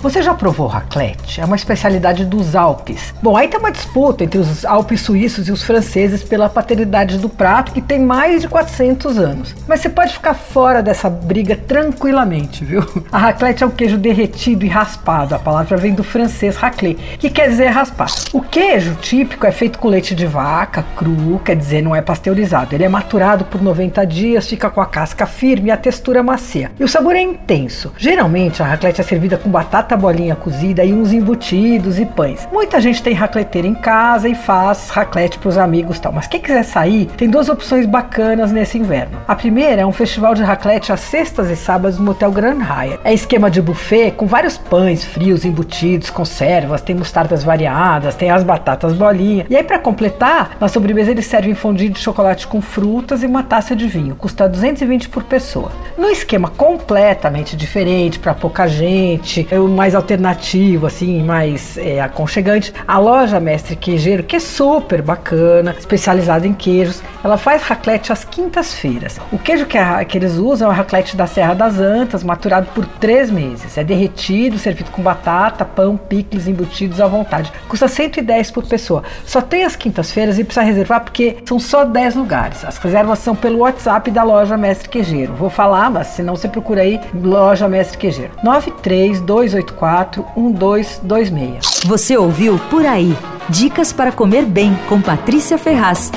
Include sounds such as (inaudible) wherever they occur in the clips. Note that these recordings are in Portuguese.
Você já provou raclette? É uma especialidade dos Alpes. Bom, aí tem uma disputa entre os Alpes suíços e os franceses pela paternidade do prato, que tem mais de 400 anos. Mas você pode ficar fora dessa briga tranquilamente, viu? (laughs) A raclette é um queijo derretido e raspado. A palavra vem do francês raclé, que quer dizer raspar. O queijo típico é feito com leite de vaca, cru, quer dizer, não é pasteurizado. Ele é maturado por 90 dias, fica com a casca firme e a textura macia. E o sabor é intenso. Geralmente, a raclette é servida com batata batata bolinha cozida e uns embutidos e pães. Muita gente tem racleteira em casa e faz raclete para os amigos tal. Mas quem quiser sair, tem duas opções bacanas nesse inverno. A primeira é um festival de raclete às sextas e sábados no Hotel Grand Hyatt. É esquema de buffet com vários pães frios, embutidos, conservas, tem mostardas variadas, tem as batatas bolinha. E aí para completar, na sobremesa eles servem fondue de chocolate com frutas e uma taça de vinho. Custa 220 por pessoa. No esquema completamente diferente para pouca gente, eu mais alternativo, assim, mais é, aconchegante. A loja Mestre Queijeiro, que é super bacana, especializada em queijos, ela faz raclete às quintas-feiras. O queijo que, a, que eles usam é o raclete da Serra das Antas, maturado por três meses. É derretido, servido com batata, pão, picles embutidos à vontade. Custa 110 por pessoa. Só tem as quintas-feiras e precisa reservar porque são só 10 lugares. As reservas são pelo WhatsApp da loja Mestre Queijeiro. Vou falar, mas se não você procura aí, loja Mestre Queijeiro. 93288 1226. Você ouviu Por Aí. Dicas para comer bem com Patrícia Ferraz.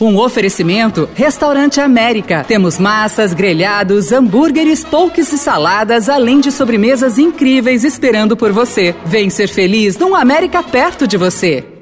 Um oferecimento Restaurante América. Temos massas, grelhados, hambúrgueres, polques e saladas, além de sobremesas incríveis esperando por você. Vem ser feliz num América perto de você.